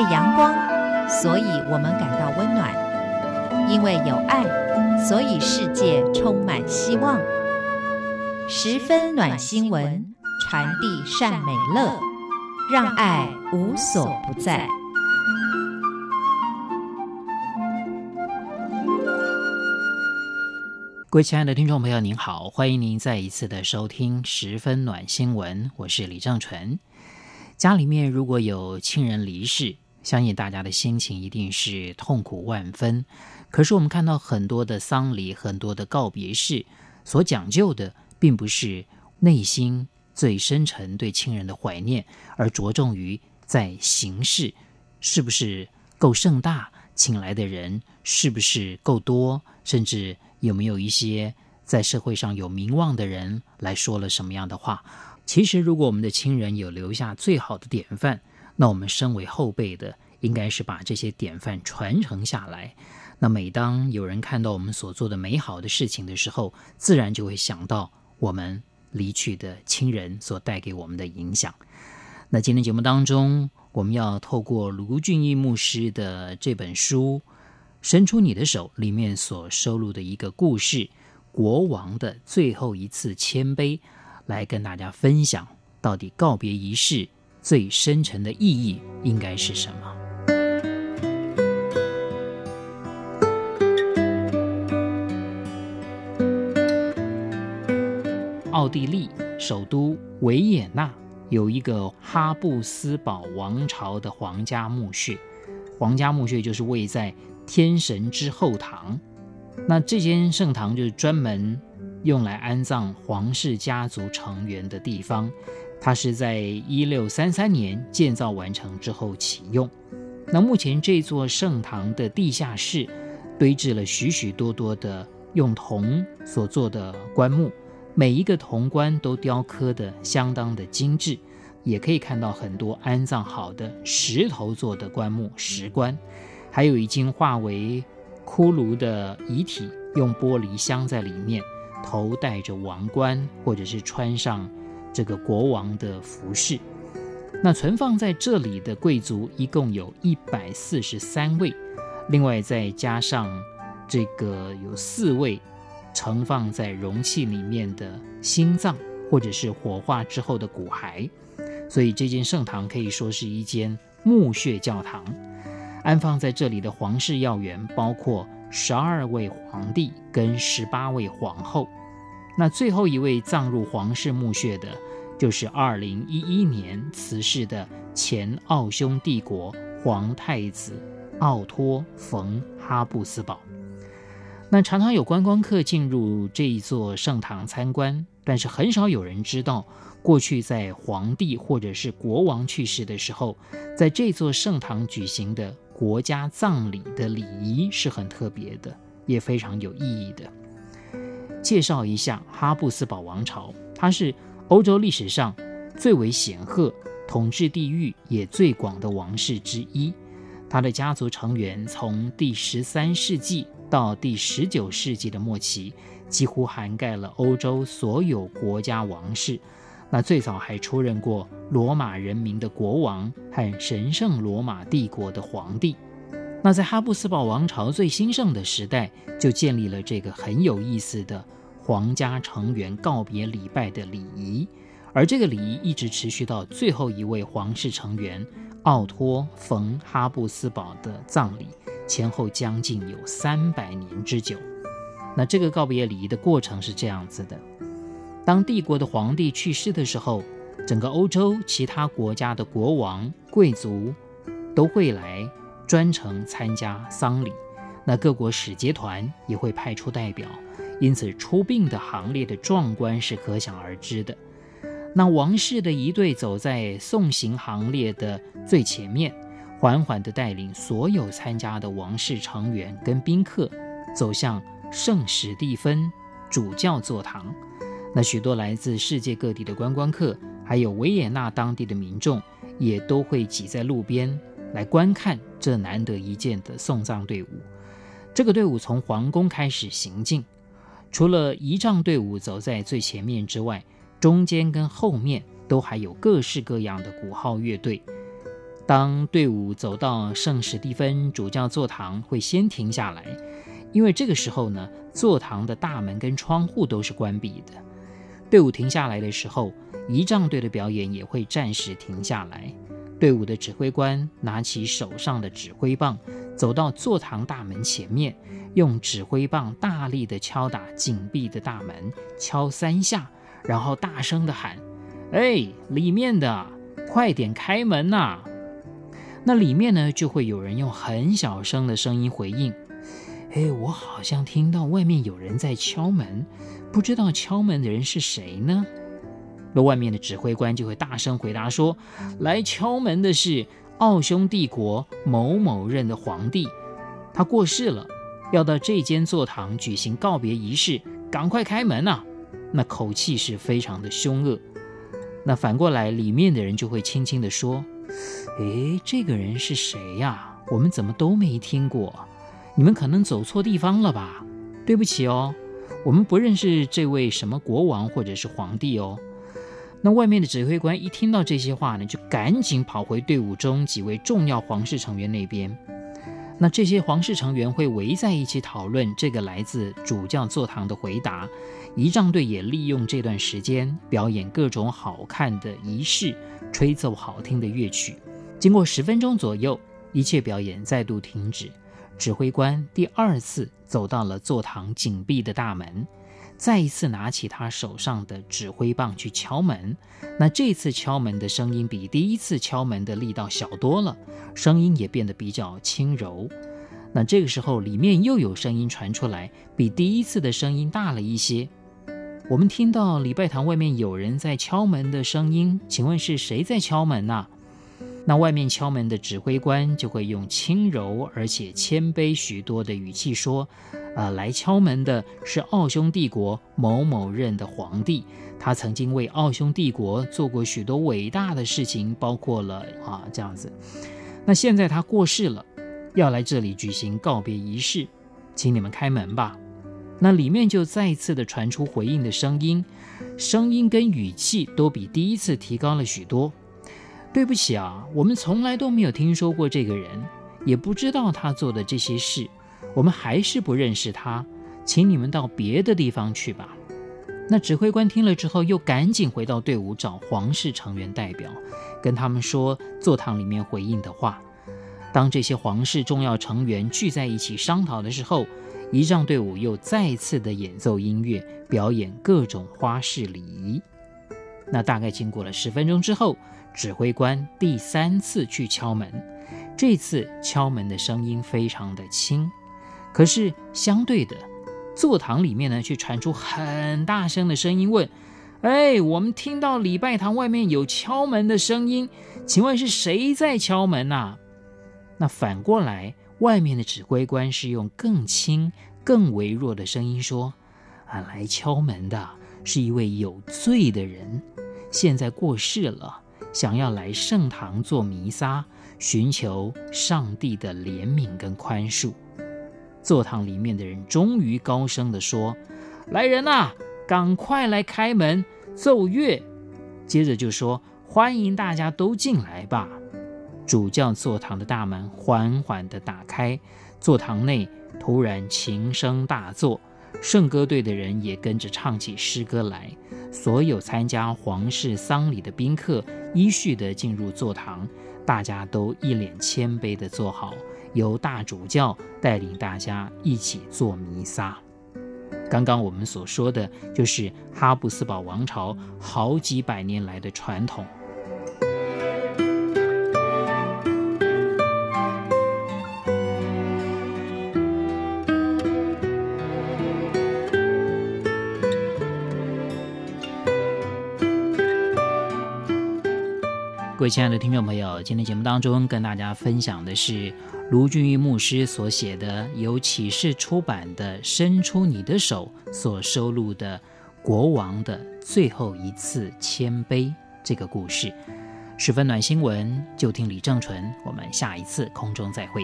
为阳光，所以我们感到温暖；因为有爱，所以世界充满希望。十分暖新闻，传递善美乐，让爱无所不在。各位亲爱的听众朋友，您好，欢迎您再一次的收听《十分暖新闻》，我是李正纯。家里面如果有亲人离世，相信大家的心情一定是痛苦万分。可是我们看到很多的丧礼，很多的告别式，所讲究的并不是内心最深沉对亲人的怀念，而着重于在形式是不是够盛大，请来的人是不是够多，甚至。有没有一些在社会上有名望的人来说了什么样的话？其实，如果我们的亲人有留下最好的典范，那我们身为后辈的，应该是把这些典范传承下来。那每当有人看到我们所做的美好的事情的时候，自然就会想到我们离去的亲人所带给我们的影响。那今天节目当中，我们要透过卢俊义牧师的这本书。伸出你的手里面所收录的一个故事，国王的最后一次谦卑，来跟大家分享，到底告别仪式最深沉的意义应该是什么？奥地利首都维也纳有一个哈布斯堡王朝的皇家墓穴，皇家墓穴就是位在。天神之后堂，那这间圣堂就是专门用来安葬皇室家族成员的地方。它是在一六三三年建造完成之后启用。那目前这座圣堂的地下室堆置了许许多多的用铜所做的棺木，每一个铜棺都雕刻得相当的精致，也可以看到很多安葬好的石头做的棺木石棺。还有已经化为骷髅的遗体，用玻璃镶在里面，头戴着王冠，或者是穿上这个国王的服饰。那存放在这里的贵族一共有一百四十三位，另外再加上这个有四位盛放在容器里面的心脏，或者是火化之后的骨骸，所以这间圣堂可以说是一间墓穴教堂。安放在这里的皇室要员包括十二位皇帝跟十八位皇后。那最后一位葬入皇室墓穴的，就是二零一一年辞世的前奥匈帝国皇太子奥托·冯·哈布斯堡。那常常有观光客进入这一座圣堂参观，但是很少有人知道，过去在皇帝或者是国王去世的时候，在这座圣堂举行的。国家葬礼的礼仪是很特别的，也非常有意义的。介绍一下哈布斯堡王朝，它是欧洲历史上最为显赫、统治地域也最广的王室之一。它的家族成员从第十三世纪到第十九世纪的末期，几乎涵盖了欧洲所有国家王室。那最早还出任过罗马人民的国王和神圣罗马帝国的皇帝。那在哈布斯堡王朝最兴盛的时代，就建立了这个很有意思的皇家成员告别礼拜的礼仪。而这个礼仪一直持续到最后一位皇室成员奥托·冯·哈布斯堡的葬礼，前后将近有三百年之久。那这个告别礼仪的过程是这样子的。当帝国的皇帝去世的时候，整个欧洲其他国家的国王、贵族都会来专程参加丧礼。那各国使节团也会派出代表，因此出殡的行列的壮观是可想而知的。那王室的一队走在送行行列的最前面，缓缓地带领所有参加的王室成员跟宾客走向圣史蒂芬主教座堂。那许多来自世界各地的观光客，还有维也纳当地的民众，也都会挤在路边来观看这难得一见的送葬队伍。这个队伍从皇宫开始行进，除了仪仗队伍走在最前面之外，中间跟后面都还有各式各样的鼓号乐队。当队伍走到圣史蒂芬主教座堂，会先停下来，因为这个时候呢，座堂的大门跟窗户都是关闭的。队伍停下来的时候，仪仗队的表演也会暂时停下来。队伍的指挥官拿起手上的指挥棒，走到座堂大门前面，用指挥棒大力地敲打紧闭的大门，敲三下，然后大声地喊：“哎，里面的，快点开门呐！”那里面呢，就会有人用很小声的声音回应：“哎，我好像听到外面有人在敲门，不知道敲门的人是谁呢？”那外面的指挥官就会大声回答说：“来敲门的是奥匈帝国某某任的皇帝，他过世了，要到这间座堂举行告别仪式，赶快开门呐！”那口气是非常的凶恶。那反过来，里面的人就会轻轻地说：“诶，这个人是谁呀？我们怎么都没听过？你们可能走错地方了吧？对不起哦，我们不认识这位什么国王或者是皇帝哦。”那外面的指挥官一听到这些话呢，就赶紧跑回队伍中几位重要皇室成员那边。那这些皇室成员会围在一起讨论这个来自主教座堂的回答。仪仗队也利用这段时间表演各种好看的仪式，吹奏好听的乐曲。经过十分钟左右，一切表演再度停止。指挥官第二次走到了座堂紧闭的大门。再一次拿起他手上的指挥棒去敲门，那这次敲门的声音比第一次敲门的力道小多了，声音也变得比较轻柔。那这个时候，里面又有声音传出来，比第一次的声音大了一些。我们听到礼拜堂外面有人在敲门的声音，请问是谁在敲门呢？那外面敲门的指挥官就会用轻柔而且谦卑许多的语气说。呃，来敲门的是奥匈帝国某某任的皇帝，他曾经为奥匈帝国做过许多伟大的事情，包括了啊这样子。那现在他过世了，要来这里举行告别仪式，请你们开门吧。那里面就再一次的传出回应的声音，声音跟语气都比第一次提高了许多。对不起啊，我们从来都没有听说过这个人，也不知道他做的这些事。我们还是不认识他，请你们到别的地方去吧。那指挥官听了之后，又赶紧回到队伍找皇室成员代表，跟他们说座堂里面回应的话。当这些皇室重要成员聚在一起商讨的时候，仪仗队伍又再次的演奏音乐，表演各种花式礼仪。那大概经过了十分钟之后，指挥官第三次去敲门，这次敲门的声音非常的轻。可是相对的，座堂里面呢，却传出很大声的声音，问：“哎，我们听到礼拜堂外面有敲门的声音，请问是谁在敲门呐？”那反过来，外面的指挥官是用更轻、更微弱的声音说：“啊，来敲门的是一位有罪的人，现在过世了，想要来圣堂做弥撒，寻求上帝的怜悯跟宽恕。”座堂里面的人终于高声地说：“来人呐，赶快来开门奏乐。”接着就说：“欢迎大家都进来吧。”主教座堂的大门缓缓地打开，座堂内突然琴声大作，圣歌队的人也跟着唱起诗歌来。所有参加皇室丧礼的宾客依序地进入座堂，大家都一脸谦卑地坐好。由大主教带领大家一起做弥撒。刚刚我们所说的就是哈布斯堡王朝好几百年来的传统。各位亲爱的听众朋友，今天节目当中跟大家分享的是卢俊义牧师所写的，由启示出版的《伸出你的手》所收录的《国王的最后一次谦卑》这个故事，十分暖新闻。就听李正淳，我们下一次空中再会。